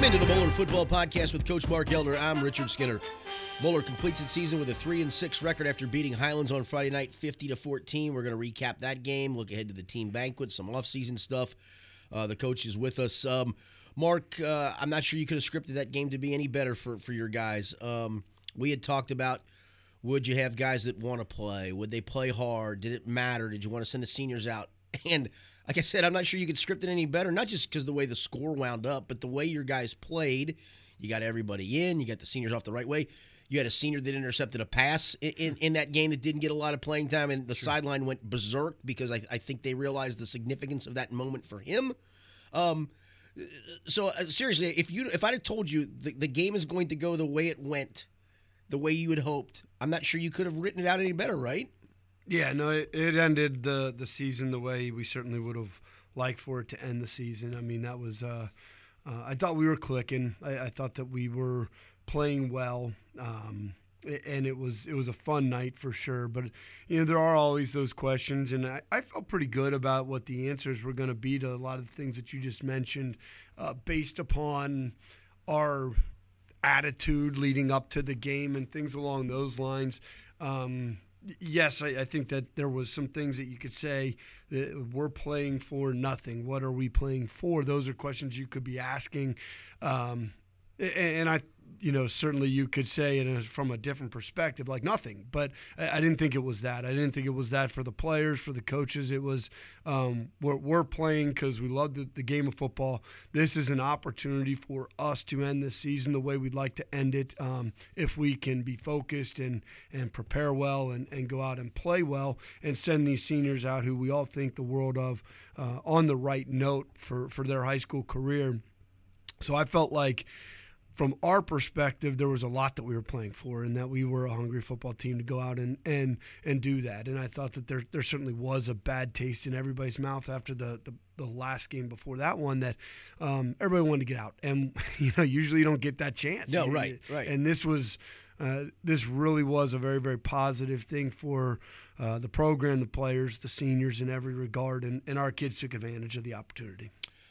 Welcome into the Moeller Football Podcast with Coach Mark Elder. I'm Richard Skinner. Moeller completes its season with a three and six record after beating Highlands on Friday night, fifty to fourteen. We're going to recap that game, look ahead to the team banquet, some offseason stuff. Uh, the coach is with us. Um, Mark, uh, I'm not sure you could have scripted that game to be any better for for your guys. Um, we had talked about would you have guys that want to play? Would they play hard? Did it matter? Did you want to send the seniors out? And like I said, I'm not sure you could script it any better, not just because the way the score wound up, but the way your guys played. You got everybody in, you got the seniors off the right way. You had a senior that intercepted a pass in, in, in that game that didn't get a lot of playing time, and the sure. sideline went berserk because I, I, think they realized the significance of that moment for him. Um, so uh, seriously, if you if I'd have told you the, the game is going to go the way it went, the way you had hoped, I'm not sure you could have written it out any better, right? Yeah, no, it, it ended the the season the way we certainly would have liked for it to end the season. I mean, that was. Uh, uh, I thought we were clicking. I, I, thought that we were playing well, um, and it was it was a fun night for sure. But you know, there are always those questions, and I, I felt pretty good about what the answers were going to be to a lot of the things that you just mentioned, uh, based upon our attitude leading up to the game and things along those lines. Um, yes, I, I, think that there was some things that you could say that we're playing for nothing. What are we playing for? Those are questions you could be asking. Um, and, and I you know, certainly you could say it from a different perspective, like nothing. But I, I, didn't think it was that. I didn't think it was that for the players, for the coaches. It was um, we're, we're playing because we love the, the, game of football. This is an opportunity for us to end this season the way we'd like to end it. Um, if we can be focused and and prepare well and, and go out and play well and send these seniors out who we all think the world of uh, on the right note for for their high school career. So I felt like from our perspective, there was a lot that we were playing for, and that we were a hungry football team to go out and and and do that. And I thought that there there certainly was a bad taste in everybody's mouth after the the, the last game before that one that um, everybody wanted to get out, and you know usually you don't get that chance. No, right, right. And this was. Uh, this really was a very, very positive thing for uh, the program, the players, the seniors in every regard, and, and our kids took advantage of the opportunity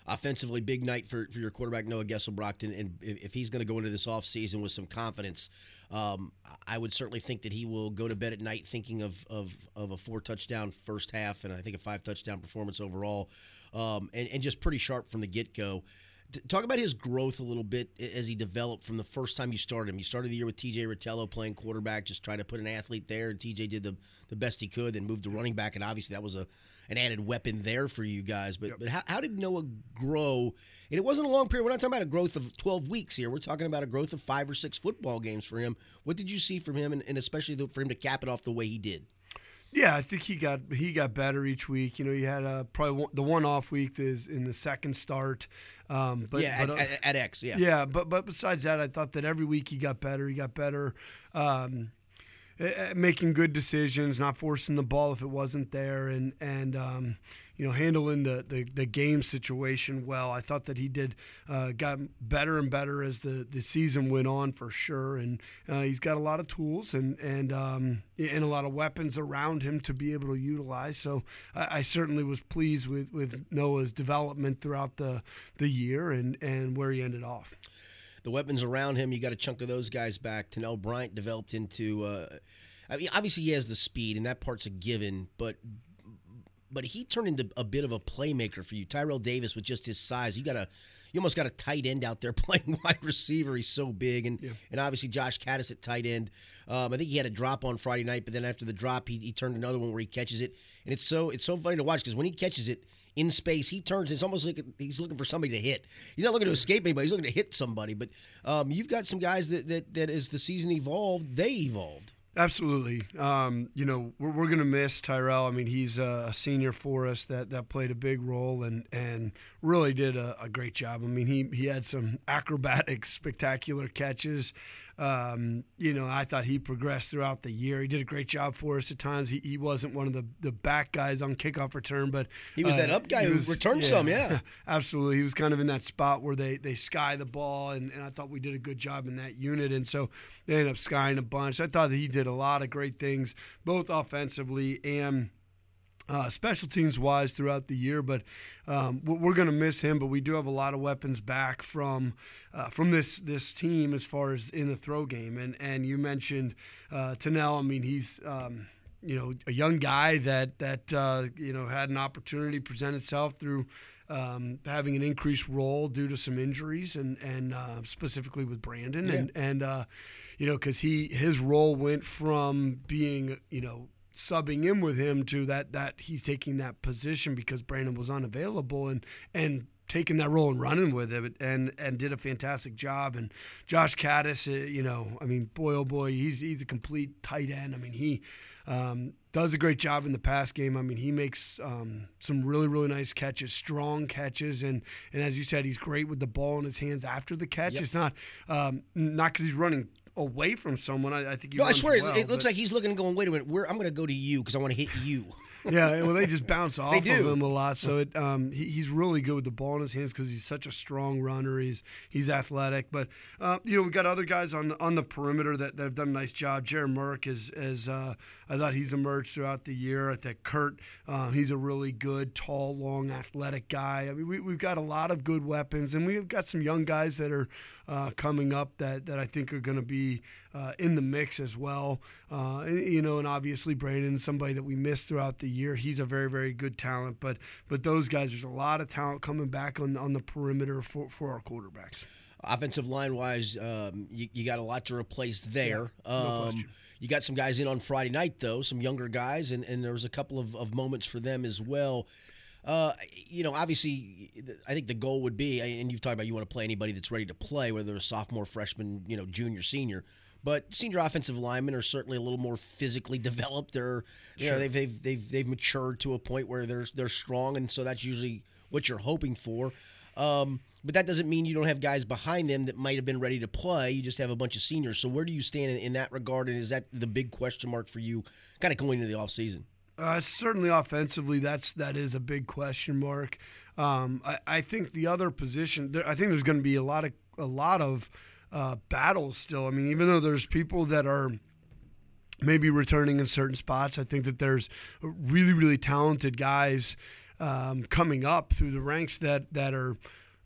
offensively, big night for, for your quarterback, Noah Gesselbrock. And if he's going to go into this offseason with some confidence, um, I would certainly think that he will go to bed at night thinking of, of, of a four touchdown first half and I think a five touchdown performance overall, um, and, and just pretty sharp from the get go. Talk about his growth a little bit as he developed from the first time you started him. You started the year with TJ Rotella playing quarterback, just trying to put an athlete there, and TJ did the, the best he could, then moved to running back, and obviously that was a an added weapon there for you guys. But yep. but how, how did Noah grow? And it wasn't a long period. We're not talking about a growth of 12 weeks here. We're talking about a growth of five or six football games for him. What did you see from him, and, and especially for him to cap it off the way he did? Yeah, I think he got he got better each week. You know, he had a probably one, the one off week is in the second start. Um, but yeah, but, at, uh, at, at, X, yeah, yeah. But but besides that, I thought that every week he got better. He got better. Um, making good decisions, not forcing the ball if it wasn't there, and and um, you know handling the, the, the game situation well. I thought that he did uh, got better and better as the, the season went on for sure, and uh, he's got a lot of tools and and um, and a lot of weapons around him to be able to utilize. So I, I certainly was pleased with with Noah's development throughout the the year and and where he ended off the weapons around him. You got a chunk of those guys back. Tanel Bryant developed into. Uh, I mean, obviously he has the speed, and that part's a given. But but he turned into a bit of a playmaker for you. Tyrell Davis with just his size. You got a you almost got a tight end out there playing wide receiver. He's so big, and yeah. and obviously Josh Caddis at tight end. Um, I think he had a drop on Friday night, but then after the drop, he, he turned another one where he catches it, and it's so it's so funny to watch because when he catches it, in space. He turns. It's almost like he's looking for somebody to hit. He's not looking to escape anybody. He's looking to hit somebody. But um, you've got some guys that, that that as the season evolved, they evolved. Absolutely. Um, you know, we're, we're going to miss Tyrell. I mean, he's a senior for us that, that played a big role and, and really did a, a great job. I mean, he, he had some acrobatic, spectacular catches. Um, you know, I thought he progressed throughout the year. He did a great job for us at times. He, he wasn't one of the, the back guys on kickoff return, but he was uh, that up guy who was, returned yeah, some. Yeah, absolutely. He was kind of in that spot where they they sky the ball, and, and I thought we did a good job in that unit. And so they ended up skying a bunch. I thought that he did a lot of great things, both offensively and uh, special teams wise throughout the year, but um, we're going to miss him. But we do have a lot of weapons back from uh, from this this team as far as in the throw game. And and you mentioned uh, Tennell. I mean, he's um, you know a young guy that that uh, you know had an opportunity present itself through. Um, having an increased role due to some injuries and and uh, specifically with Brandon yeah. and and uh, you know because he his role went from being you know subbing in with him to that that he's taking that position because Brandon was unavailable and and taking that role and running with it and and did a fantastic job. And Josh Caddis uh, you know I mean boy oh boy he's he's a complete tight end. I mean he um, does a great job in the pass game. I mean he makes um, some really really nice catches strong catches. And and as you said he's great with the ball in his hands after the catch. Yep. it's not um, not because he's running away from someone. I, I think. no, I swear, well, it looks like he's looking and going. Wait a minute, where I'm going to go to you because I want to hit you. Yeah, well, they just bounce off of him a lot. So it, um, he, he's really good with the ball in his hands because he's such a strong runner. He's he's athletic. But uh, you know, we got other guys on the, on the perimeter that, that have done a nice job. Jared Murk is is uh, I thought he's emerged throughout the year. I think Kurt, uh, he's a really good, tall, long, athletic guy. I mean, we, we've got a lot of good weapons, and we've got some young guys that are uh, coming up that that I think are going to be uh, in the mix as well. Uh, and, you know, and obviously Brandon, somebody that we missed throughout the year. He's a very, very good talent. But but those guys, there's a lot of talent coming back on on the perimeter for for our quarterbacks. Offensive line wise, um, you, you, got a lot to replace there. Yeah, no um, you got some guys in on Friday night though, some younger guys, and, and there was a couple of, of moments for them as well. Uh, you know, obviously, I think the goal would be, and you've talked about you want to play anybody that's ready to play, whether they're a sophomore, freshman, you know, junior, senior. But senior offensive linemen are certainly a little more physically developed. They're, you sure. know, they've, they've they've they've matured to a point where they're they're strong, and so that's usually what you're hoping for. Um, but that doesn't mean you don't have guys behind them that might have been ready to play. You just have a bunch of seniors. So where do you stand in, in that regard? And is that the big question mark for you, kind of going into the offseason? Uh, certainly offensively, that's that is a big question mark. Um, I, I, think the other position, there, I think there's going to be a lot of a lot of uh, battles still. I mean, even though there's people that are maybe returning in certain spots, I think that there's really, really talented guys um, coming up through the ranks that that are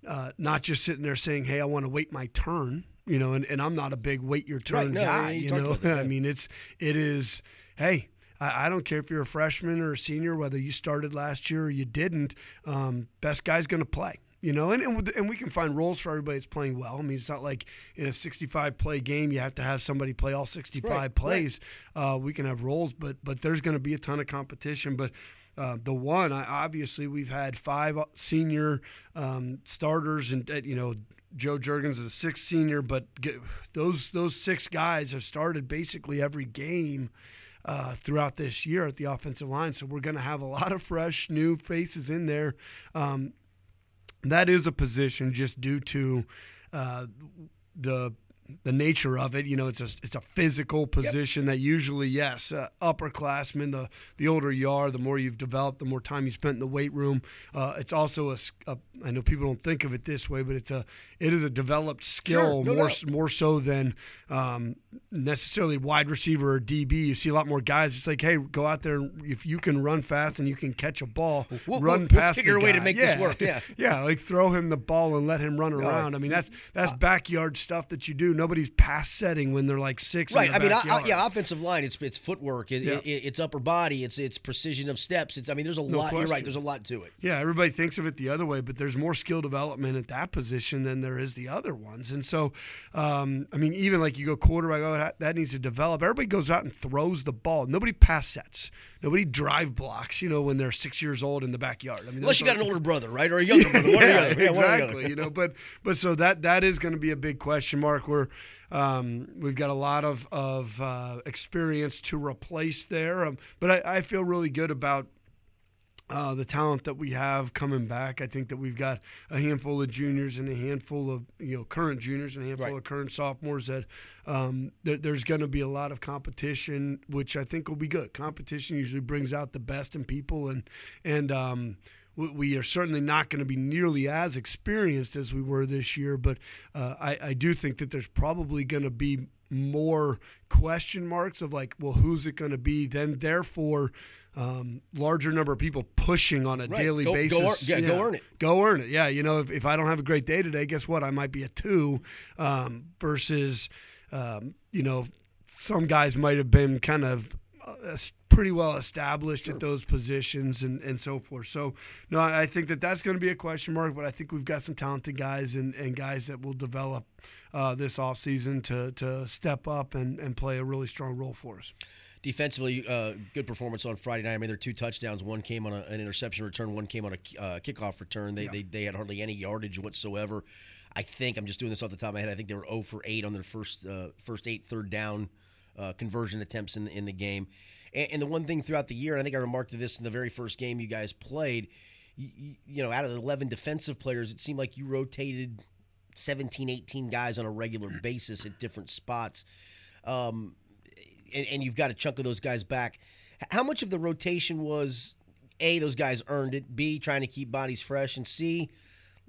uh, not just sitting there saying, "Hey, I want to wait my turn," you know. And, and I'm not a big wait your turn right, no, guy, you, you know. I mean, it's it is, hey. I, don't care if you're a freshman or a senior, whether you started last year or you didn't. Um, best guy's going to play you know, and, and and we can find roles for everybody that's playing well. I mean, it's not like in a 65 play game you have to have somebody play all 65 right, plays. Right. Uh, we can have roles, but but there's going to be a ton of competition. But uh, the one, I, obviously, we've had five senior um, starters, and uh, you know, Joe Jurgens is a sixth senior, but get, those those six guys have started basically every game. Uh, throughout this year at the offensive line. So we're going to have a lot of fresh, new faces in there. Um, that is a position just due to uh, the the nature of it. You know, it's a it's a physical position yep. that usually, yes, uh, upperclassmen. The the older you are, the more you've developed, the more time you spent in the weight room. Uh, it's also a, a. I know people don't think of it this way, but it's a it is a developed skill sure, no more doubt. more so than um, necessarily wide receiver or DB. You see a lot more guys. It's like, hey, go out there. If you can run fast and you can catch a ball, we'll, run we'll, past. We'll figure a way to make yeah. this work. Yeah, yeah, like throw him the ball and let him run around. I mean, that's that's uh, backyard stuff that you do. Nobody's pass setting when they're like six. Right. I mean, I, yeah, offensive line. It's it's footwork. It, it, it's upper body. It's it's precision of steps. It's. I mean, there's a no lot. Question. You're right. There's a lot to it. Yeah. Everybody thinks of it the other way, but there's more skill development at that position than there is the other ones. And so, um, I mean, even like you go quarterback, oh, that needs to develop. Everybody goes out and throws the ball. Nobody pass sets. Nobody drive blocks. You know, when they're six years old in the backyard. I mean, unless you got an older brother, right, or a younger brother. yeah, yeah, exactly. you know, but but so that that is going to be a big question mark. Where um, we've got a lot of of uh, experience to replace there, um, but I, I feel really good about uh, the talent that we have coming back. I think that we've got a handful of juniors and a handful of you know current juniors and a handful right. of current sophomores that um, there, there's going to be a lot of competition, which I think will be good. Competition usually brings out the best in people, and and um, we are certainly not going to be nearly as experienced as we were this year. But uh, I, I do think that there's probably going to be more question marks of like, well, who's it going to be? Then therefore. Um, larger number of people pushing on a Right. daily Go- go basis. ear- yeah, go earn it. Go earn it. Yeah, you know, if, if I don't have a great day today, guess what? I might be a two um, versus, um, you know, some guys might have been kind of uh, es- pretty well established at those positions and, and so forth. So, no, I think that that's going to be a question mark, but I think we've got some talented guys and, and guys that will develop uh, this offseason to, to step up and, and play a really strong role for us. Defensively, uh, good performance on Friday night. I mean, there are two touchdowns. One came on a, an interception return. One came on a uh, kickoff return. They, they they had hardly any yardage whatsoever. I think I'm just doing this off the top of my head. I think they were 0 for 8 on their first uh, first eight third down uh, conversion attempts in the, in the game. And, and the one thing throughout the year, and I think I remarked to this in the very first game you guys played. You, you know, out of the 11 defensive players, it seemed like you rotated 17, 18 guys on a regular basis at different spots. Um, and, and you've got a chunk of those guys back. How much of the rotation was A, those guys earned it, B, trying to keep bodies fresh, and C,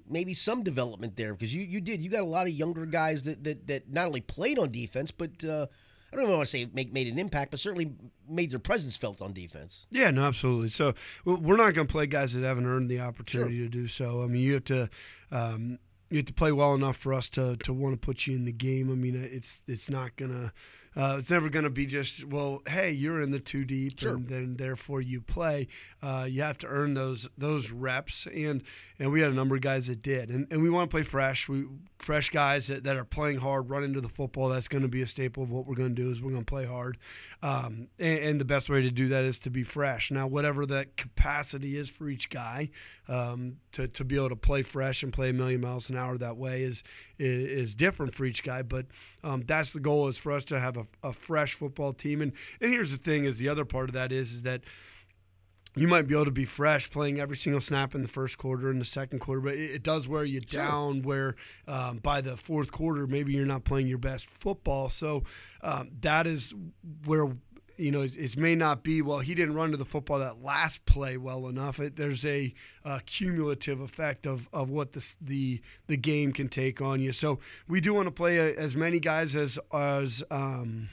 maybe some development there? Because you, you did. You got a lot of younger guys that, that, that not only played on defense, but uh, I don't even want to say make, made an impact, but certainly made their presence felt on defense. Yeah, no, absolutely. So we're not going to play guys that haven't earned the opportunity to do so. I mean, you have to um, you have to play well enough for us to to want to put you in the game. I mean, it's it's not gonna. Uh, it's never going to be just well. Hey, you're in the two deep, Sure. and then therefore you play. Uh, you have to earn those those reps, and and we had a number of guys that did, and, and we want to play fresh. We fresh guys that, that are playing hard, run into the football. That's going to be a staple of what we're going to do. Is we're going to play hard, um, and, and the best way to do that is to be fresh. Now, whatever that capacity is for each guy, um, to to be able to play fresh and play a million miles an hour that way is is, is different for each guy. But um, that's the goal is for us to have a, a fresh football team. And and here's the thing: is the other part of that is is that you might be able to be fresh playing every single snap in the first quarter and the second quarter, but it, it does wear you down. Where um, by the fourth quarter, maybe you're not playing your best football. So um, that is where you know it, it may not be. Well, he didn't run to the football that last play well enough. It, there's a, uh cumulative effect of, of what this, the the game can take on you. So we do want to play a, as many guys as as. Um,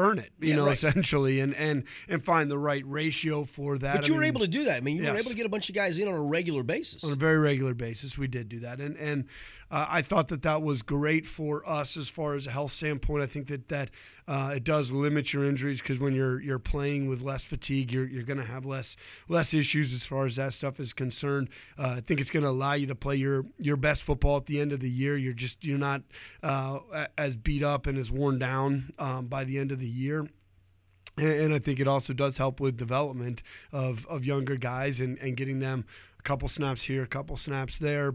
earn it, you Yeah, know, right. essentially, and and and find the right ratio for that. But I you were mean, able to do that. I mean, you were able to get a bunch of guys in on a regular basis. on a very regular basis. We did do that, and and uh, I thought that that was great for us as far as a health standpoint. I think that that uh, it does limit your injuries because when you're you're playing with less fatigue, you're you're going to have less less issues as far as that stuff is concerned. Uh, I think it's going to allow you to play your your best football at the end of the year. You're just you're not uh, as beat up and as worn down um, by the end of the year. And, and I think it also does help with development of, of younger guys and, and getting them a couple snaps here, a couple snaps there.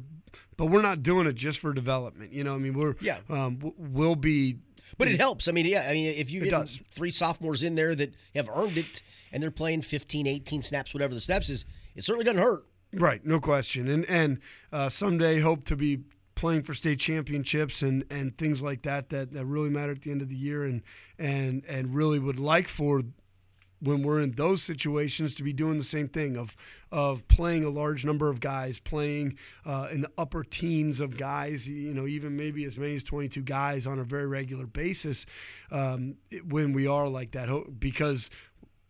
But we're not doing it just for development. You know, I mean, we're Yeah. um, we'll be But it helps. I mean, yeah. I mean, if you get three sophomores in there that have earned it and they're playing 15, 18 snaps, whatever the snaps is, it certainly doesn't hurt. Right, no question. And and uh, someday hope to be playing for state championships and, and things like that, that that really matter at the end of the year and and and really would like for when we're in those situations to be doing the same thing of of playing a large number of guys, playing uh, in the upper teens of guys, you know, even maybe as many as 22 guys on a very regular basis um, when we are like that. Because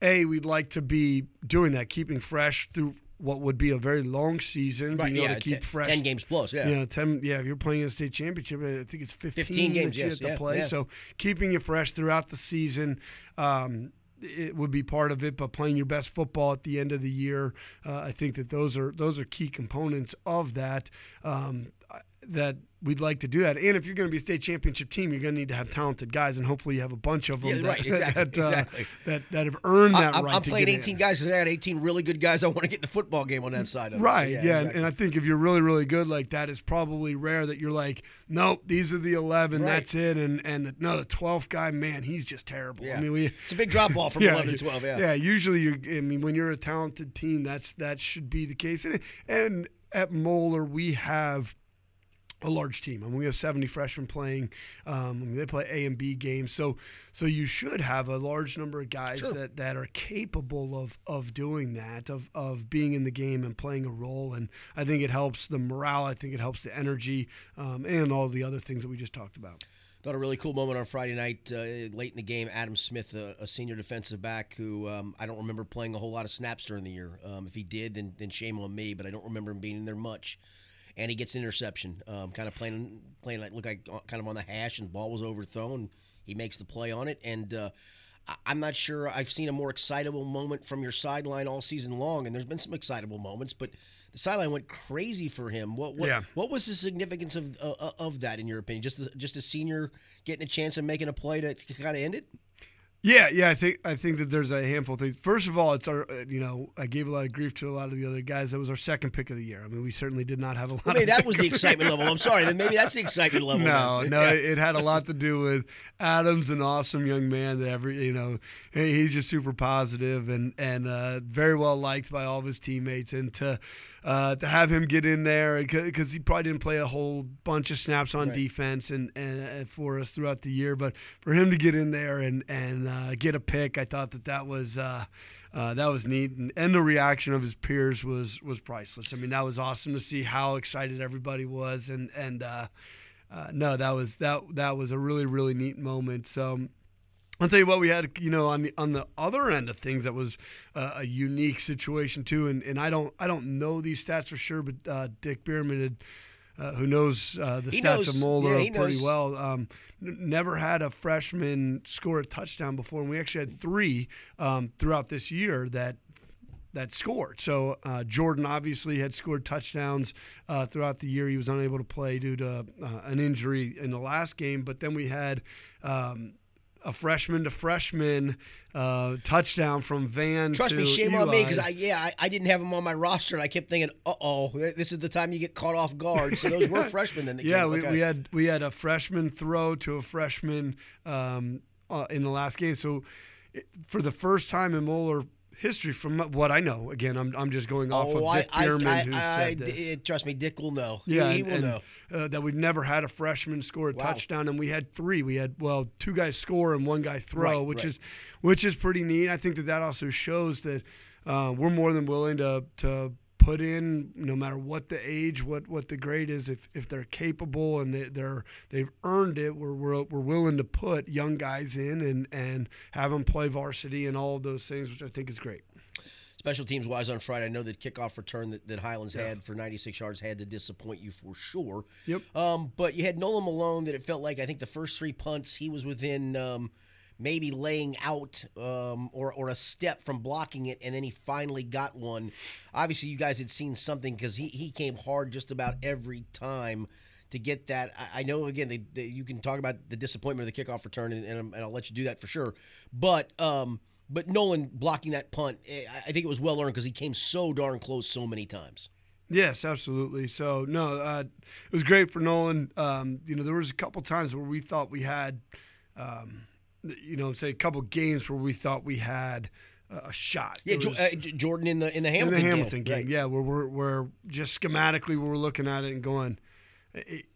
a we'd like to be doing that, keeping fresh through what would be a very long season, being able to keep ten- fresh 10 games plus. Yeah. you know, ten. Yeah, if you're playing in a state championship, I think it's 15, 15 games, that you yes, have to yeah, play. yeah. So keeping it fresh throughout the season. Um, it would be part of it, but playing your best football at the end of the year, uh, I think that those are those are key components of that. Um, that we'd like to do that, and if you're going to be a state championship team, you're going to need to have talented guys, and hopefully you have a bunch of them Yeah, that, right, exactly, that, uh, exactly. that that have earned that I, am right. I'm to playing get 18 in. guys because I got 18 really good guys I want to get in the football game on that side of it. So, Right. yeah. and- exactly. And I think if you're really, really good like that, it's probably rare that you're like, nope, these are the 11, Right. that's it. And and the, no, the 12th guy, man, he's just terrible. Yeah. I mean, we. it's a big drop off from 11 to 12. Yeah. Yeah. Usually, you. I mean, when you're a talented team, that's that should be the case. And, and at Moeller, we have a large team. I mean, we have 70 freshmen playing. Um, I mean, they play A and B games, so so you should have a large number of guys Sure. that, that are capable of of doing that, of of being in the game and playing a role. And I think it helps the morale. I think it helps the energy um, and all the other things that we just talked about. Thought a really cool moment on Friday night, uh, late in the game. Adam Smith, a, a senior defensive back who um, I don't remember playing a whole lot of snaps during the year. Um, if he did, then, then shame on me, but I don't remember him being in there much. And he gets an interception, um, kind of playing, playing like look like uh, kind of on the hash, and the ball was overthrown. He makes the play on it, and uh, I'm not sure I've seen a more excitable moment from your sideline all season long. And there's been some excitable moments, but the sideline went crazy for him. What what, Yeah. what was the significance of uh, of that in your opinion? Just the, just a senior getting a chance of making a play to, kind of end it. Yeah, yeah, I think I think that there's a handful of things. First of all, it's our uh, you know I gave a lot of grief to a lot of the other guys. That was our second pick of the year. I mean, we certainly did not have a lot. Maybe that was the excitement level. I'm sorry. Then maybe that's the excitement level. No, then. no, Yeah. it had a lot to do with Adam's an awesome young man that every you know he's just super positive and and uh, very well liked by all of his teammates and to uh, to have him get in there because he probably didn't play a whole bunch of snaps on Right. defense and, and uh, for us throughout the year, but for him to get in there and and uh, get a pick, I thought that that was. Uh, uh, that was neat, and, and the reaction of his peers was was priceless. I mean, that was awesome to see how excited everybody was, and and uh, uh, no, that was that that was a really really neat moment. So. I'll tell you what we had, you know, on the on the other end of things that was uh, a unique situation too, and, and I don't I don't know these stats for sure, but uh, Dick Bierman had, uh, who knows uh, the He stats knows. of Moeller Yeah, pretty knows. well, um, n- never had a freshman score a touchdown before, and we actually had three um, throughout this year that that scored. So uh, Jordan obviously had scored touchdowns uh, throughout the year. He was unable to play due to uh, an injury in the last game, but then we had. Um, a freshman to freshman uh, touchdown from Van. Trust me, shame on me because I yeah I, I didn't have him on my roster and I kept thinking, uh oh, this is the time you get caught off guard. So those were freshmen then. Yeah, we, Okay. we had we had a freshman throw to a freshman um, uh, in the last game. So it, for the first time in Moeller history, from what I know, again, I'm, I'm just going off Oh, of Dick I, I, Bierman I, who said this. Trust me, Dick will know. He- yeah, he, and- will know. Uh, that we've never had a freshman score a Wow. touchdown, and we had three. We had well, two guys score and one guy throw, Right, which right. is which is pretty neat. I think that that also shows that uh, we're more than willing to to put in no matter what the age, what what the grade is. If if they're capable and they, they're they've earned it, we're, we're we're willing to put young guys in and and have them play varsity and all of those things, which I think is great. Special teams wise on Friday, I know the kickoff return that, that Highlands had for 96 yards had to disappoint you for sure. Yep. Um, but you had Nolan Malone that it felt like I think the first three punts he was within um, maybe laying out um, or or a step from blocking it, and then he finally got one. Obviously, you guys had seen something because he he came hard just about every time. To get that, I I know again, they, they, you can talk about the disappointment of the kickoff return, and, and, and I'll let you do that for sure. But um, but Nolan blocking that punt, eh, I I think it was well earned because he came so darn close so many times. Yes, absolutely. So no, uh, it was great for Nolan. Um, you know, there was a couple times where we thought we had, um, you know, say a couple games where we thought we had a shot. Yeah, was- uh, Jordan in the in the in Hamilton the Hamilton game, right. yeah, where we're, we're just schematically we're looking at it and going.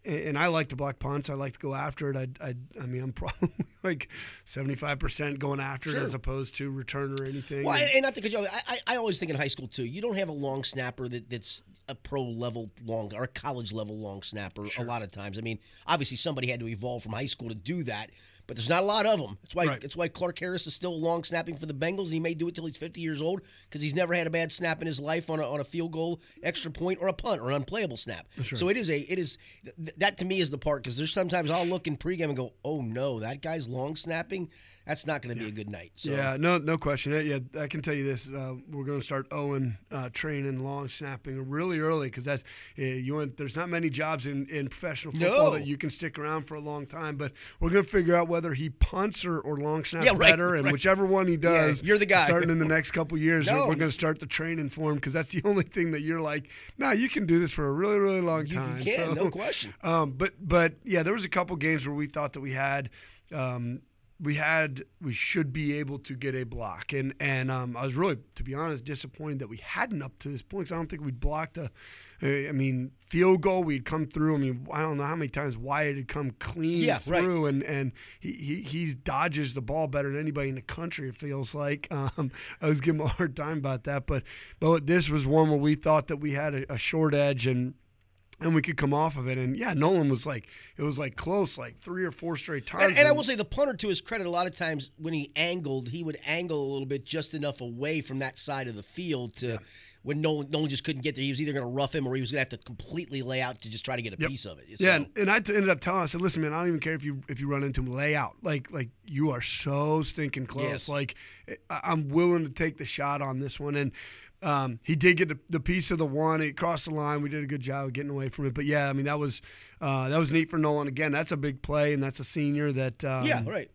And I like to block punts. I like to go after it. I, I, I mean, I'm probably like 75% going after it as opposed to return or anything. Well, And- and not to cut you off, I, I I always think in high school too. You don't have a long snapper that, that's a pro level long or a college level long snapper. A lot of times, I mean, obviously somebody had to evolve from high school to do that, but there's not a lot of them. That's why Right. that's why Clark Harris is still long snapping for the Bengals. And he may do it till he's 50 years old because he's never had a bad snap in his life on a, on a field goal, extra point, or a punt or an unplayable snap. So it is a it is th- that to me is the part because there's sometimes I'll look in pregame and go, oh no, that guy's long snapping. That's not going to be a good night. So. Yeah, no, no question. Uh, Yeah, I can tell you this: uh, we're going to start Owen uh, training long snapping really early because that's uh, you want. There's not many jobs in, in professional football No. that you can stick around for a long time. But we're going to figure out whether he punts or, or long snaps Yeah, right, better, and right. whichever one he does, you're the guy. Starting in the next couple years, No. we're going to start the training for him because that's the only thing that you're like, nah, you can do this for a really, really long You time. can, So, no question. um, but but yeah, there was a couple games where we thought that we had. Um, we had we should be able to get a block. And and um, I was really to be honest disappointed that we hadn't up to this point because I don't think we'd blocked a I mean field goal. We'd come through. I mean I don't know how many times Wyatt had come clean Yeah, right. through and and he, he he dodges the ball better than anybody in the country it feels like. Um, I was giving him a hard time about that but but this was one where we thought that we had a, a short edge and and we could come off of it. And yeah, Nolan was like, it was like close, like three or four straight times. And, and I will say the punter, to his credit, a lot of times when he angled, he would angle a little bit just enough away from that side of the field to. Yeah. When Nolan, Nolan just couldn't get there, he was either going to rough him or he was going to have to completely lay out to just try to get a yep. piece of it. So. Yeah, and, and I ended up telling him, I said, "Listen, man, I don't even care if you if you run into him, lay out. Like like you are so stinking close. Yes. Like I'm willing to take the shot on this one." And um, he did get the, piece of the one. It crossed the line. We did a good job of getting away from it. But yeah, I mean that was uh, that was neat for Nolan. Again, that's a big play, and that's a senior that um, yeah, right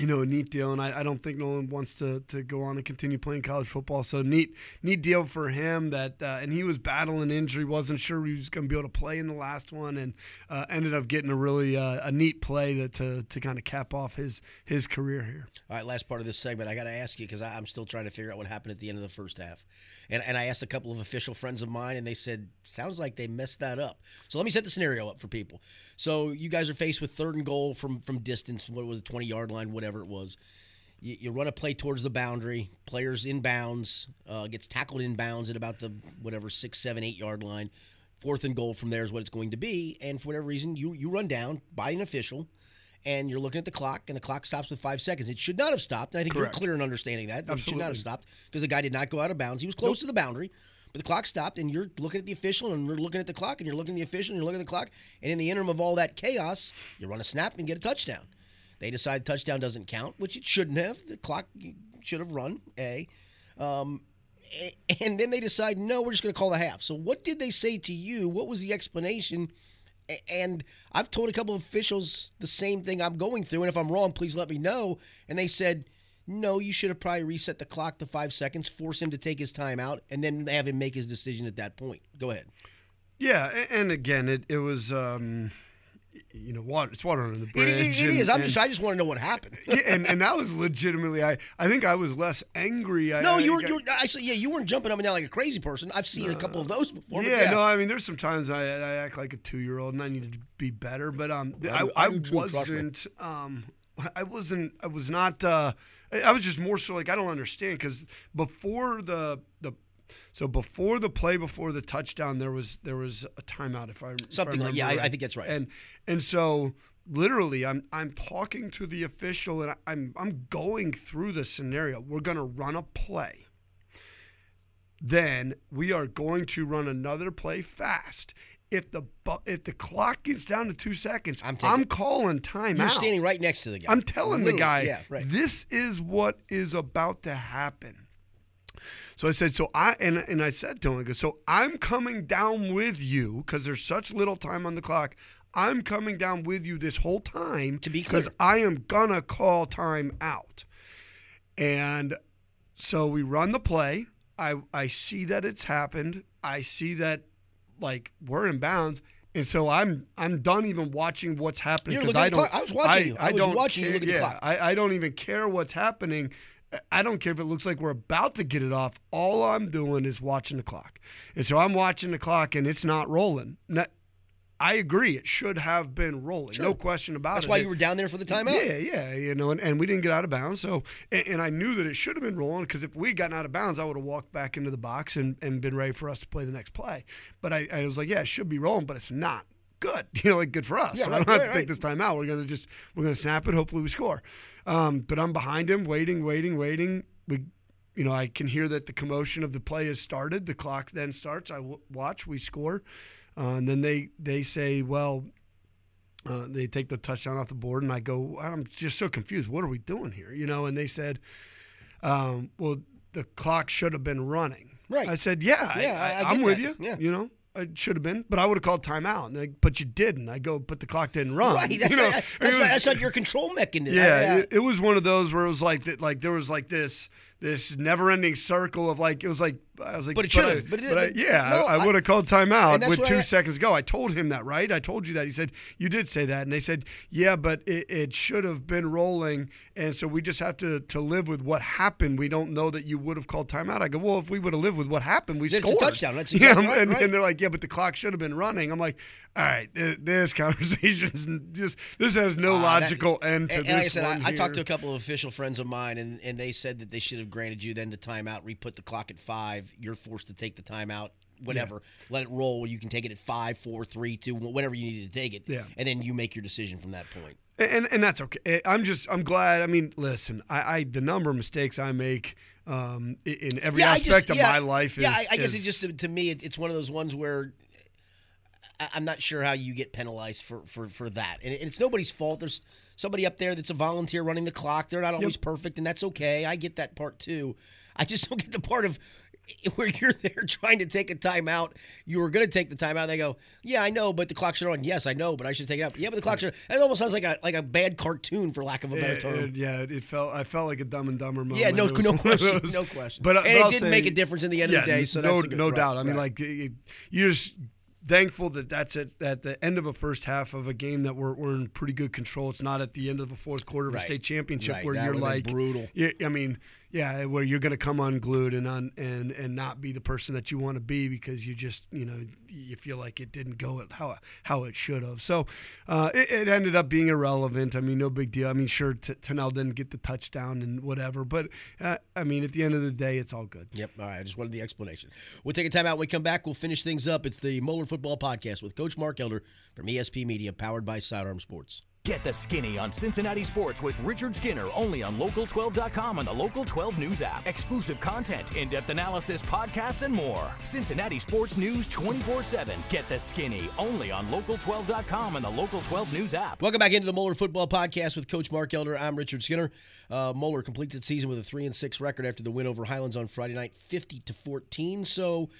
you know, a neat deal. And I, I, don't think Nolan wants to, to go on and continue playing college football. So neat, neat deal for him that, uh, and he was battling injury, wasn't sure he was going to be able to play in the last one, and uh, ended up getting a really uh, a neat play that, to to kind of cap off his his career here. All right, last part of this segment, I got to ask you because I'm still trying to figure out what happened at the end of the first half, and and I asked a couple of official friends of mine, and they said sounds like they messed that up. So let me set the scenario up for people. So you guys are faced with third and goal from from distance, what was it, 20 yard line, whatever whatever it was. You, you run a play towards the boundary. Players in bounds, uh, gets tackled in bounds at about the whatever six, seven, eight yard line. Fourth and goal from there is what it's going to be. And for whatever reason, you you run down by an official and you're looking at the clock, and the clock stops with five seconds. It should not have stopped. And I think Correct. you're clear in understanding that. Absolutely. It should not have stopped because the guy did not go out of bounds. He was close nope. to the boundary, but the clock stopped, and you're looking at the official, and you're looking at the clock, and you're looking at the official, and you're looking at the clock. And in the interim of all that chaos, you run a snap and get a touchdown. They decide touchdown doesn't count, which it shouldn't have. The clock should have run, A. Um, and then they decide, no, we're just going to call the half. So, what did they say to you? What was the explanation? And I've told a couple of officials the same thing I'm going through. And if I'm wrong, please let me know. And they said, no, you should have probably reset the clock to five seconds, force him to take his time out, and then have him make his decision at that point. Go ahead. Yeah. And again, it, it was. Um you know, water. It's water under the bridge. it, it and, is. I'm just. I just want to know what happened. yeah, and, and that was legitimately. I I think I was less angry. I, no, you were. I, you were I said, yeah, you weren't jumping up and down like a crazy person. I've seen uh, a couple of those before. Yeah, yeah, no, I mean, there's some times I, I act like a two year old and I needed to be better, but um, I, I, I wasn't. Um, I wasn't. I was not. Uh, I was just more so like I don't understand because before the the so before the play, before the touchdown, there was there was a timeout. If I something if I like yeah, I, I, think that's right. And and so literally, I'm I'm talking to the official and I'm I'm going through the scenario. We're gonna run a play. Then we are going to run another play fast. If the if the clock gets down to two seconds, I'm, I'm calling timeout. You're standing right next to the guy. I'm telling Literally, the guy, yeah, right. this is what is about to happen. So I said, so I and and I said to him, I go, so I'm coming down with you because there's such little time on the clock. I'm coming down with you this whole time to be because I am gonna call time out. And so we run the play. I I see that it's happened. I see that like we're in bounds. And so I'm I'm done even watching what's happening because I don't. I was watching I, you. I, I was watching care, you look at yeah, the clock. I, I don't even care what's happening I don't care if it looks like we're about to get it off. All I'm doing is watching the clock. And so I'm watching the clock and it's not rolling. Not, I agree. It should have been rolling. Sure. No question about That's it. That's why you were down there for the timeout? Yeah, yeah. You know, and, and we didn't get out of bounds. So, and, and I knew that it should have been rolling because if we'd gotten out of bounds, I would have walked back into the box and, and been ready for us to play the next play. But I, I was like, yeah, it should be rolling, but it's not good. You know, like good for us. Yeah, so right, I don't have right, to take this time out. We're gonna just we're gonna snap it. Hopefully we score. Um, but I'm behind him, waiting, waiting, waiting we you know, I can hear that the commotion of the play has started. The clock then starts. I w- watch. We score, uh, and then they they say, "Well, uh, they take the touchdown off the board," and I go, "I'm just so confused. What are we doing here?" You know, and they said, um, "Well, the clock should have been running." Right. I said, "Yeah, yeah, I, am with you. Yeah. You know, it should have been, but I would have called timeout. Like, but you didn't. I go, but the clock didn't run. Right. That's, you know, that's, was, that's not your control mechanism. Yeah, It, it, was one of those where it was like that. Like there was like this this never-ending circle of like it was like I was like, but it should have. But, but, I, yeah, no, I, I would have called timeout with two seconds ago. I told him that, right? I told you that. He said you did say that, and they said, yeah, but it, it should have been rolling, and so we just have to to live with what happened. We don't know that you would have called timeout. I go, well, if we would have lived with what happened, we it's scored. a touchdown. That's exactly yeah, right, and, right. and, they're like, yeah, but the clock should have been running. I'm like, all right, this conversation is just this has no uh, logical that, end to and, this. And like I said, I, I, talked to a couple of official friends of mine, and, and they said that they should have granted you then the timeout, re put the clock at five. You're forced to take the timeout whatever. Let it roll. You can take it at five, four, three, two, whatever you need to take it. Yeah. And then you make your decision from that point. and and that's okay. I'm just I'm glad. I mean, listen, I, I the number of mistakes I make um, in every I aspect just- of yeah, my life is. Yeah, I, I guess is- it's just to, me, it, it's one of those ones where I'm not sure how you get penalized for for for that, and, it's nobody's fault. There's somebody up there that's a volunteer running the clock. They're not always perfect, and that's okay. I get that part too. I just don't get the part of where you're there trying to take a timeout. You were going to take the timeout. They go, "Yeah, I know, but the clock should on." Yes, I know, but I should take it out. Yeah, but the clock should. It almost sounds like a like a bad cartoon, for lack of a better It- term. it- yeah, it felt I felt like a Dumb and Dumber moment. Yeah, no, no question, no question. But, uh, and but it I'll didn't say- make a difference in the end yeah, of the day. So no, that's a good, no right, doubt. I mean, right. like it- you're just thankful that that's at, at the end of a first half of a game that we're, we're in pretty good control. It's not at the end of the fourth quarter of Right. a state championship Right, where that you're like brutal. Yeah, I mean, yeah, where you're going to come unglued and on and and not be the person that you want to be because you just you know you feel like it didn't go how how it should have. So uh, it, it ended up being irrelevant. I mean, no big deal. I mean, sure, T- didn't get the touchdown and whatever, but uh, I mean, at the end of the day, it's all good. Yep. All right. I just wanted the explanation. We'll take a time out. When we come back, we'll finish things up. It's the Moeller Football Podcast with Coach Mark Elder from ESP Media, powered by Sidearm Sports. Get the skinny on Cincinnati sports with Richard Skinner only on Local12.com and the Local 12 News app. Exclusive content, in depth analysis, podcasts, and more. Cincinnati sports news 24 7. Get the skinny only on Local12.com and the Local 12 News app. Welcome back into the Moeller Football Podcast with Coach Mark Elder. I'm Richard Skinner. Uh, Moeller completes its season with a three and six record after the win over Highlands on Friday night, 50 to 14. So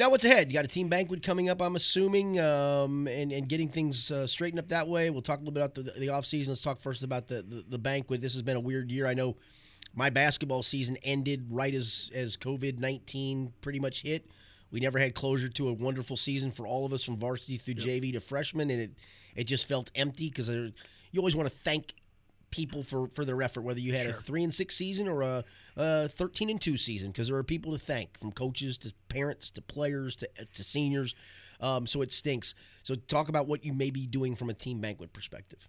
now what's ahead? You got a team banquet coming up, I'm assuming, um, and and getting things uh, straightened up that way. We'll talk a little bit about the, the offseason. Let's talk first about the, the the banquet. This has been a weird year. I know my basketball season ended right as as COVID 19 pretty much hit. We never had closure to a wonderful season for all of us from varsity through JV to freshman, and it it just felt empty because you always want to thank people for for their effort, whether you had a three and six season or a, a thirteen and two season, because there are people to thank, from coaches to parents to players to to seniors. Um, so it stinks. So talk about what you may be doing from a team banquet perspective.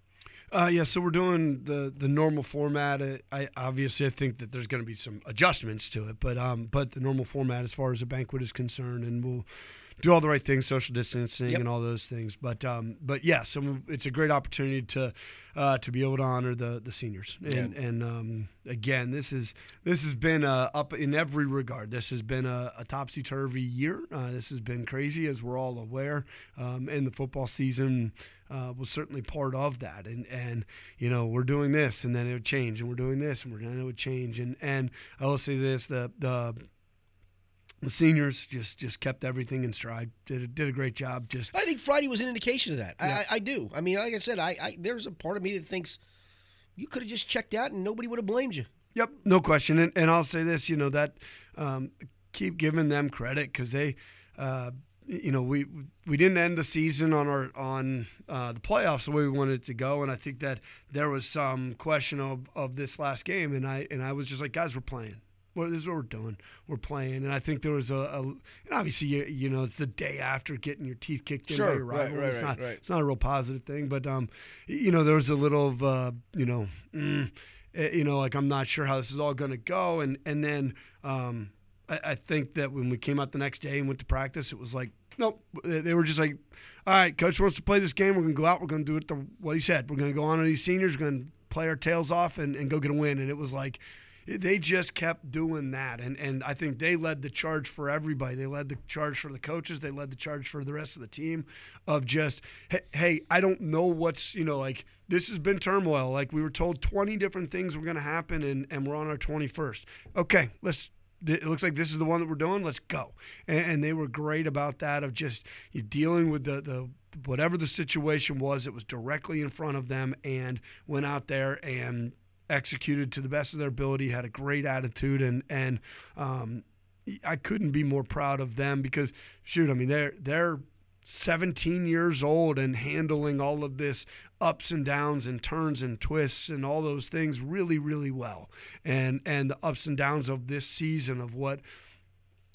Uh, yeah, so we're doing the the normal format. Uh, I obviously I think that there's going to be some adjustments to it, but um, but the normal format as far as a banquet is concerned, and we'll do all the right things, social distancing Yep. and all those things. But um, but yes, it's a great opportunity to uh, to be able to honor the the seniors. And and um, again, this is this has been uh, up in every regard. This has been a, a topsy turvy year. Uh, this has been crazy, as we're all aware. Um, and the football season uh, was certainly part of that. And and you know we're doing this, and then it would change, and we're doing this, and we're then it would change. And and I will say this: the the the seniors just just kept everything in stride. Did a, did a great job. Just I think Friday was an indication of that. I, Yeah. I, I do. I mean, like I said, I, I there's a part of me that thinks you could have just checked out and nobody would have blamed you. Yep, no question. And, and I'll say this, you know, that um, keep giving them credit because they, uh, you know, we we didn't end the season on our on uh, the playoffs the way we wanted it to go, and I think that there was some question of, of this last game, and I and I was just like, guys, we're playing. Well, this is what we're doing. We're playing, and I think there was a, a and obviously, you, you know, it's the day after getting your teeth kicked in by your rival. right, it's right, not, right. it's not a real positive thing, but um, you know, there was a little of uh, you know, mm, eh, you know, like I'm not sure how this is all going to go, and and then um, I, I think that when we came out the next day and went to practice, it was like, nope, they they were just like, all right, coach wants to play this game, we're going to go out, we're going to do it the what he said, we're going to go on to these seniors, we're going to play our tails off and, and go get a win, and it was like. They just kept doing that, and, and I think they led the charge for everybody. They led the charge for the coaches. They led the charge for the rest of the team, of just hey, hey I don't know what's you know like this has been turmoil. Like we were told twenty different things were going to happen, and and we're on our twenty first. Okay, let's it looks like this is the one that we're doing. Let's go. And, and they were great about that of just dealing with the, the whatever the situation was. It was directly in front of them and went out there and executed to the best of their ability. Had a great attitude and and um, I couldn't be more proud of them because shoot, I mean they're they're 17 years old and handling all of this ups and downs and turns and twists and all those things really really well and and the ups and downs of this season of what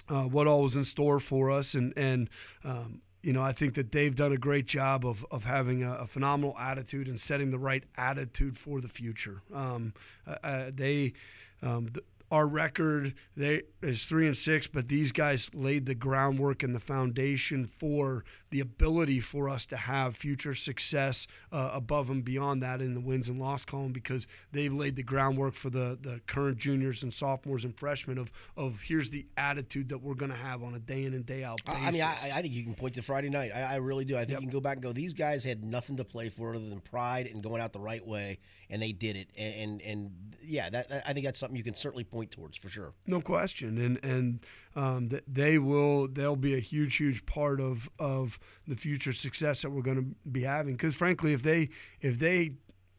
uh, what all was in store for us and and um, you know I think that they've done a great job of of having a, a phenomenal attitude and setting the right attitude for the future. Um, uh, uh, they um, th- our record they is three and six, but these guys laid the groundwork and the foundation for the ability for us to have future success uh, above and beyond that in the wins and loss column because they've laid the groundwork for the the current juniors and sophomores and freshmen of of here's the attitude that we're going to have on a day in and day out basis. I mean, I, I think you can point to Friday night. I, I really do. I think Yep. you can go back and go. These guys had nothing to play for other than pride and going out the right way, and they did it. And and, and yeah, that, that- I think that's something you can certainly point towards for sure. No question, and and um, th- they will they'll be a huge huge part of of the future success that we're going to be having. Because frankly, if they if they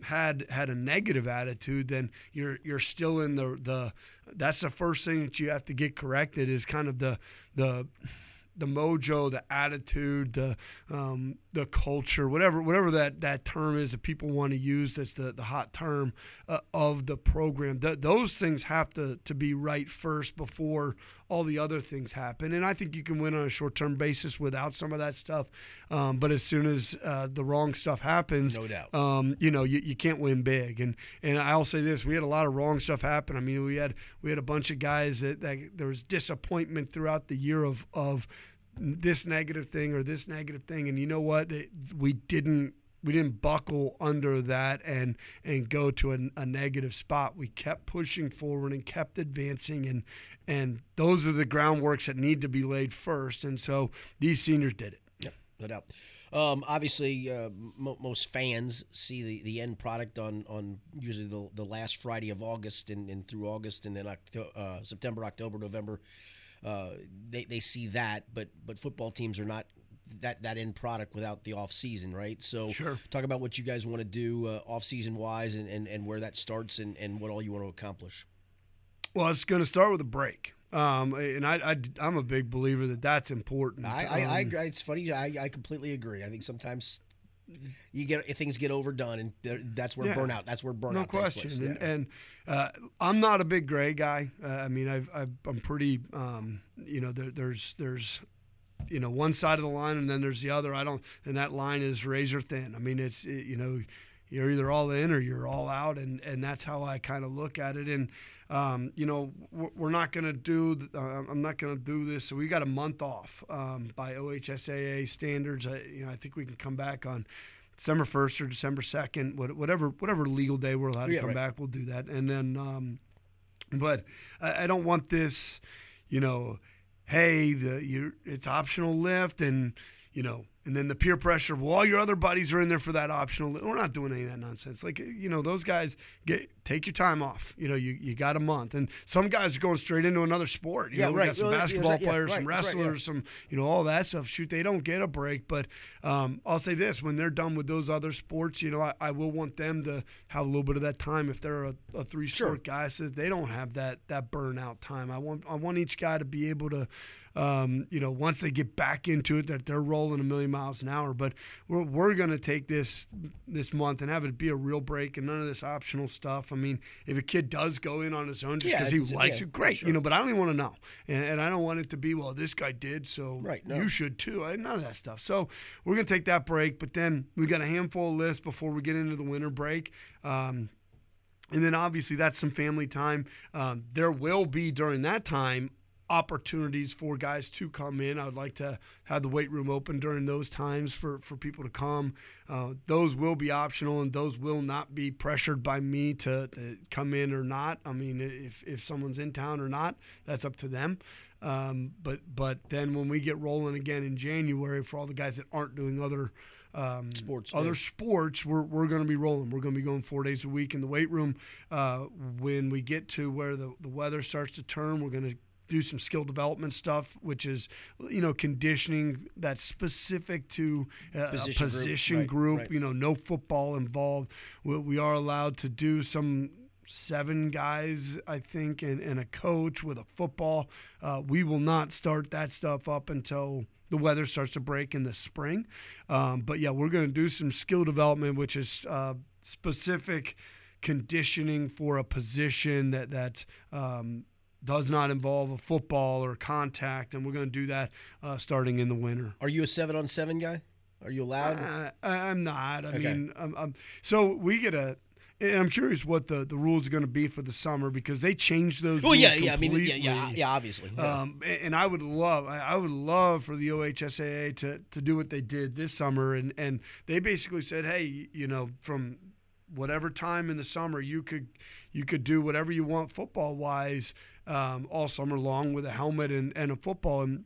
had had a negative attitude, then you're you're still in the the that's the first thing that you have to get corrected is kind of the the the mojo, the attitude, the um, the culture, whatever whatever that, that term is that people want to use. That's the, the hot term uh, of the program. Th- those things have to to be right first before all the other things happen. And I think you can win on a short term basis without some of that stuff. Um, but as soon as uh, the wrong stuff happens, No doubt. um, you know, you, you can't win big. And and I'll say this: we had a lot of wrong stuff happen. I mean, we had we had a bunch of guys that, that there was disappointment throughout the year of of this negative thing or this negative thing. And you know what? They, we didn't we didn't buckle under that and and go to a, a negative spot. We kept pushing forward and kept advancing, and and those are the groundworks that need to be laid first. And so these seniors did it. Yep, no doubt. Um, obviously, uh, mo most fans see the, the end product on, on usually the, the last Friday of August and, and through August and then Octo- uh, September, October, November. Uh, they, they see that, but but football teams are not that, that end product without the off season, right? So Sure. talk about what you guys want to do uh, off season wise and, and, and where that starts and, and what all you want to accomplish. Well, it's going to start with a break. Um, and I, I, I'm a big believer that that's important. I, I, I Um, agree. It's funny. I, I completely agree. I think sometimes you get things get overdone, and that's where Yeah. burnout. That's where burnout. no takes question. place. And, and uh, I'm not a big gray guy. Uh, I mean, I've, I've, I'm pretty, um, you know, there, there's, there's, you know, one side of the line and then there's the other. I don't, and that line is razor thin. I mean, it's, it, you know, you're either all in or you're all out, and and that's how I kind of look at it. And um, you know, we're not going to do. Uh, I'm not going to do this. So we got a month off um, by OHSAA standards. I, you know, I think we can come back on. December first or December second, whatever whatever legal day we're allowed to Yeah, come right. back, we'll do that. And then, um, but I, I don't want this, you know, hey, the you it's optional lift, and you know, and then the peer pressure. Well, all your other buddies are in there for that optional. We're not doing any of that nonsense. Like you know, those guys get take your time off. You know, you, you got a month, and some guys are going straight into another sport. You Yeah, know, we got some Well, basketball yeah, players, some right, that's right, yeah. wrestlers, some you know all that stuff. Shoot, they don't get a break. But um, I'll say this: when they're done with those other sports, you know, I, I will want them to have a little bit of that time. If they're a, a three sport Sure. guy, says they don't have that that burnout time. I want I want each guy to be able to. Um, you know, once they get back into it, that they're rolling a million miles an hour. But we're, we're going to take this this month and have it be a real break and none of this optional stuff. I mean, if a kid does go in on his own just Yeah, because he likes yeah, it, great. sure. You know, but I don't even want to know, and, and I don't want it to be well. This guy did, so Right, no. you should too. I, none of that stuff. So we're going to take that break, but then we got a handful of lists before we get into the winter break. Um, and then obviously that's some family time. Um, there will be during that time opportunities for guys to come in. I would like to have the weight room open during those times for, for people to come. Uh, those will be optional and those will not be pressured by me to, to come in or not. I mean, if, if someone's in town or not, that's up to them. Um, but but then when we get rolling again in January for all the guys that aren't doing other um, Sports, other yeah. sports, we're, we're going to be rolling. We're going to be going four days a week in the weight room. Uh, when we get to where the, the weather starts to turn, we're going to do some skill development stuff, which is, you know, conditioning that's specific to uh, Position a group, position right, group. right. You know, no football involved. We, we are allowed to do some seven guys, I think, and, and a coach with a football. Uh, we will not start that stuff up until the weather starts to break in the spring. Um, but yeah, we're going to do some skill development, which is uh, specific conditioning for a position that that um, does not involve a football or contact, and we're going to do that uh, starting in the winter. Are you a seven on seven guy? Are you allowed? Uh, I- I'm not. I Okay. mean, um, um, so we get a and I'm curious what the, the rules are going to be for the summer because they changed those. Well, yeah, yeah. I mean, yeah, yeah, yeah. Obviously, yeah. Um, and I would love, I I would love for the OHSAA to, to do what they did this summer, and, and they basically said, hey, you know, from whatever time in the summer you could you could do whatever you want football wise um, all summer long with a helmet and, and a football and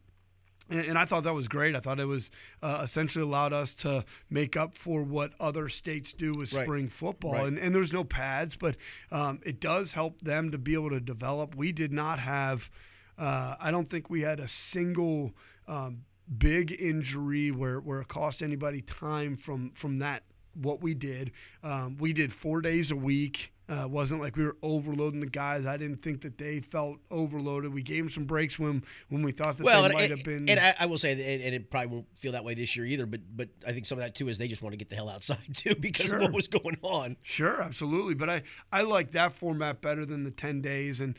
and, I thought that was great. I thought it was uh, essentially allowed us to make up for what other states do with Right. spring football. Right. And, and there's no pads, but um, it does help them to be able to develop. We did not have, uh, I don't think we had a single um, big injury where, where it cost anybody time from, from that, what we did. Um, we did four days a week. Uh, it wasn't like we were overloading the guys. I didn't think that they felt overloaded. We gave them some breaks when when we thought that well, they might have been. and I, I will say, that, and, it probably won't feel that way this year either. But but I think some of that too is they just want to get the hell outside too because Sure. of what was going on. Sure, absolutely. But I, I like that format better than the 10 days. And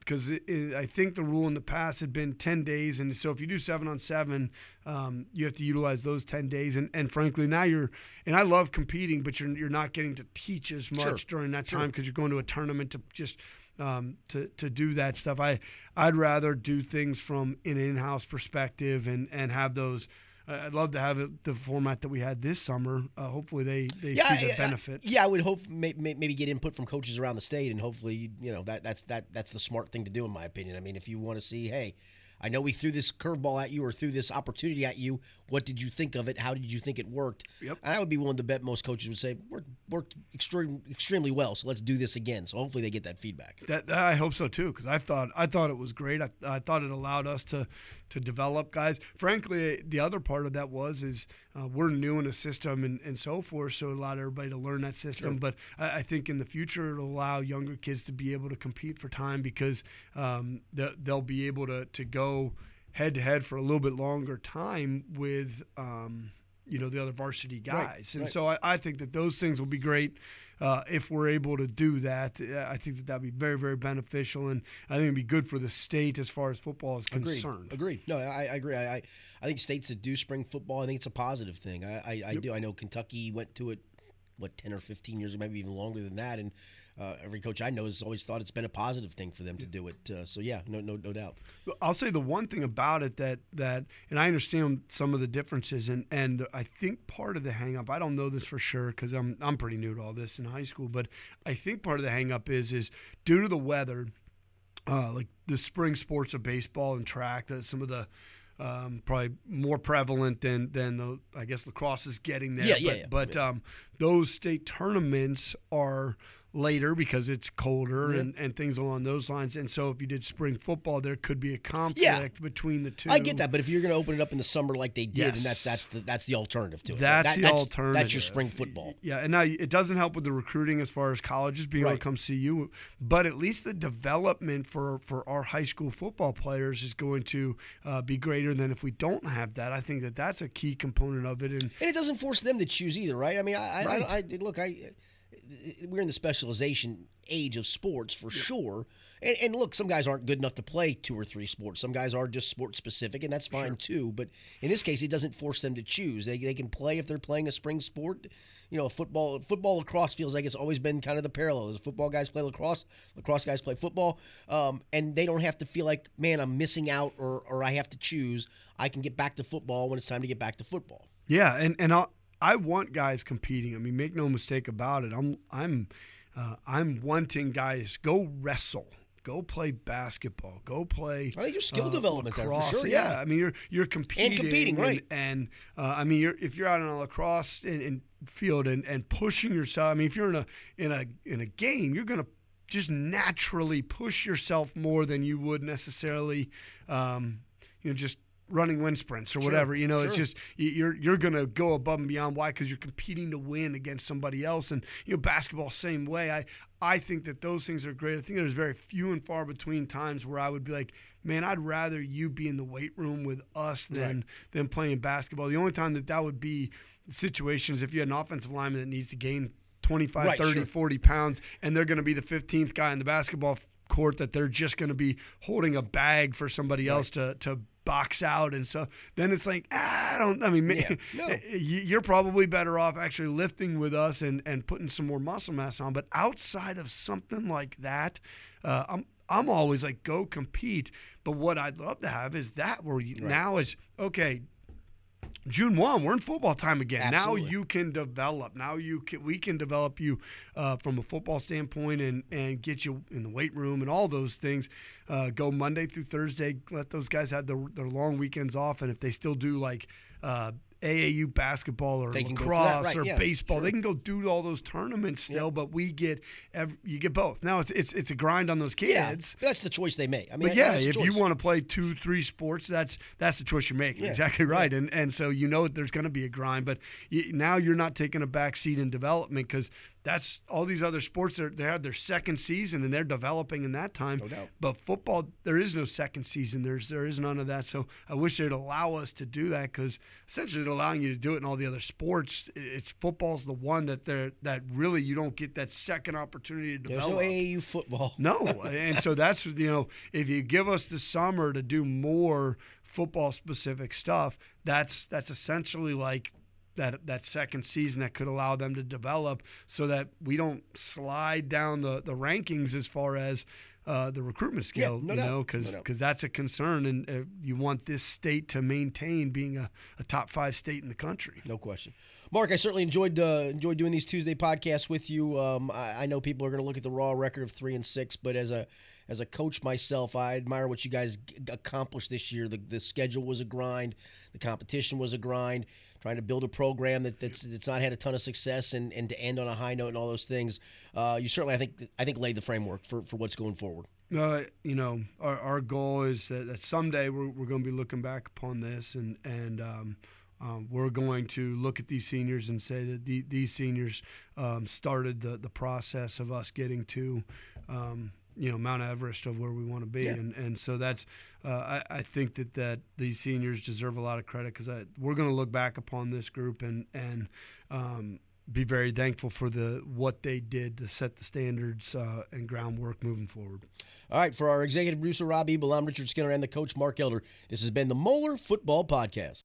because it, I think the rule in the past had been 10 days. And so if you do seven on seven, um, you have to utilize those 10 days. And, and frankly, now you're, and I love competing, but you're, you're not getting to teach as much Sure. during that time because you're going to a tournament to just. Um, to, to do that stuff, I I'd rather do things from an in-house perspective and, and have those. I- I'd love to have it the format that we had this summer. Uh, hopefully, they, they see the I- benefit. yeah, I would hope may, may, maybe get input from coaches around the state, and hopefully, you know, that that's that that's the smart thing to do, in my opinion. I mean, if you want to see, hey, I know we threw this curveball at you or threw this opportunity at you. What did you think of it? How did you think it worked? Yep. And I would be willing to bet most coaches would say worked worked extreme, extremely well. So let's do this again. So hopefully they get that feedback. That, that I hope so too, because I thought I thought it was great. I, I thought it allowed us to to develop guys. Frankly, the other part of that was is uh, we're new in a system and, and so forth, so it allowed everybody to learn that system. But I, I think in the future it'll allow younger kids to be able to compete for time because um, the, they'll be able to to go head to head for a little bit longer time with. Um, you know the other varsity guys, and right. so I, I think that those things will be great uh, if we're able to do that. I think that that'd be very, very beneficial, and I think it'd be good for the state as far as football is concerned. Agreed. No, I, I agree. I, I I think states that do spring football, I think it's a positive thing. I I, I do. I know Kentucky went to it, what ten or fifteen years, maybe even longer than that, and uh, every coach I know has always thought it's been a positive thing for them to do it. Uh, so yeah, no no no doubt. I'll say the one thing about it that that, and I understand some of the differences, and and I think part of the hangup. I don't know this for sure because I'm I'm pretty new to all this in high school, but I think part of the hangup is is due to the weather, uh, like the spring sports of baseball and track, that some of the um, probably more prevalent than than the I guess lacrosse is getting there. Yeah, yeah, but, yeah. but um, those state tournaments are later because it's colder and, and things along those lines. And so if you did spring football, there could be a conflict between the two. I get that, but if you're going to open it up in the summer like they did, and that's that's the that's the alternative to it. That's That- the That's alternative. your spring football. Yeah, and now it doesn't help with the recruiting as far as colleges being able to come see you, but at least the development for for our high school football players is going to uh, be greater than if we don't have that. I think that that's a key component of it. And And it doesn't force them to choose either, right? I mean, I, I, I, I look, I we're in the specialization age of sports for sure. And, and look, some guys aren't good enough to play two or three sports. Some guys are just sport specific, and that's fine too. But in this case, it doesn't force them to choose. They, they can play if they're playing a spring sport. You know, football, football, lacrosse feels like it's always been kind of the parallel. The football guys play lacrosse, lacrosse guys play football, um, and they don't have to feel like, man, I'm missing out or or I have to choose. I can get back to football when it's time to get back to football. Yeah, and and I I want guys competing. I mean, make no mistake about it. I'm I'm uh, I'm wanting guys go wrestle. Go play basketball. Go play. I think your skill development there for sure, yeah. I mean, you're you're competing and competing, right. And, uh, I mean, you're, if you're out on a lacrosse in, in field and, and pushing yourself. I mean, if you're in a in a in a game, you're gonna just naturally push yourself more than you would necessarily, um, you know, just running wind sprints or whatever. You know, it's just you- you're you're gonna go above and beyond. Why? Because you're competing to win against somebody else. And you know, basketball same way. I I think that those things are great. I think there's very few and far between times where I would be like, man, I'd rather you be in the weight room with us than than playing basketball. The only time that that would be situations if you had an offensive lineman that needs to gain 25, Right, 30, sure. 40 pounds, and they're going to be the 15th guy in the basketball court that they're just going to be holding a bag for somebody else to, to box out, and so then it's like ah, I don't. I mean, Yeah. No. you- you're probably better off actually lifting with us and and putting some more muscle mass on. But outside of something like that, uh, I'm. I'm always like, go compete. But what I'd love to have is that where you, now is okay. June one, we're in football time again. Absolutely. Now you can develop. Now you can we can develop you uh, from a football standpoint and and get you in the weight room and all those things. Uh, go Monday through Thursday. Let those guys have their, their long weekends off, and if they still do like. Uh, AAU basketball or They can go for lacrosse right, or yeah, baseball. sure. They can go do all those tournaments still, but we get ev you get both. Now it's it's it's a grind on those Yeah, kids. that's the choice they make. I mean, But yeah, if you want to play two, three sports, that's that's the choice you're making. Yeah, Exactly right. And and so you know there's going to be a grind, but you, now you're not taking a back seat in development because that's all these other sports. Are, they have their second season and they're developing in that time. No doubt. But football, there is no second season. There's there is none of that. So I wish they'd allow us to do that because essentially they're allowing you to do it in all the other sports. It's football's the one that they're that really you don't get that second opportunity to There's develop. no AAU football. No, and so that's you know, if you give us the summer to do more football specific stuff, that's that's essentially like that that second season that could allow them to develop, so that we don't slide down the the rankings as far as. Uh, the recruitment scale, no you doubt. know, No because doubt. that's a concern, and uh, you want this state to maintain being a, a top five state in the country. No question, Mark. I certainly enjoyed uh, enjoyed doing these Tuesday podcasts with you. Um, I, I know people are going to look at the raw record of three and six, but as a as a coach myself, I admire what you guys g- accomplished this year. The, the schedule was a grind, the competition was a grind. Trying to build a program that, that's that's not had a ton of success, and, and to end on a high note and all those things. Uh, you certainly, I think, I think laid the framework for, for what's going forward. Uh, you know, our, our goal is that, that someday we're, we're going to be looking back upon this, and and um, um, we're going to look at these seniors and say that the, these seniors um, started the, the process of us getting to. Um, you know Mount Everest of where we want to be, Yeah. and and so that's uh, I, I think that that these seniors deserve a lot of credit because we're going to look back upon this group and and um, be very thankful for the what they did to set the standards uh, and groundwork moving forward. All right, for our executive producer Rob Ebel, I'm Richard Skinner and the coach Mark Elder. This has been the Moeller Football Podcast.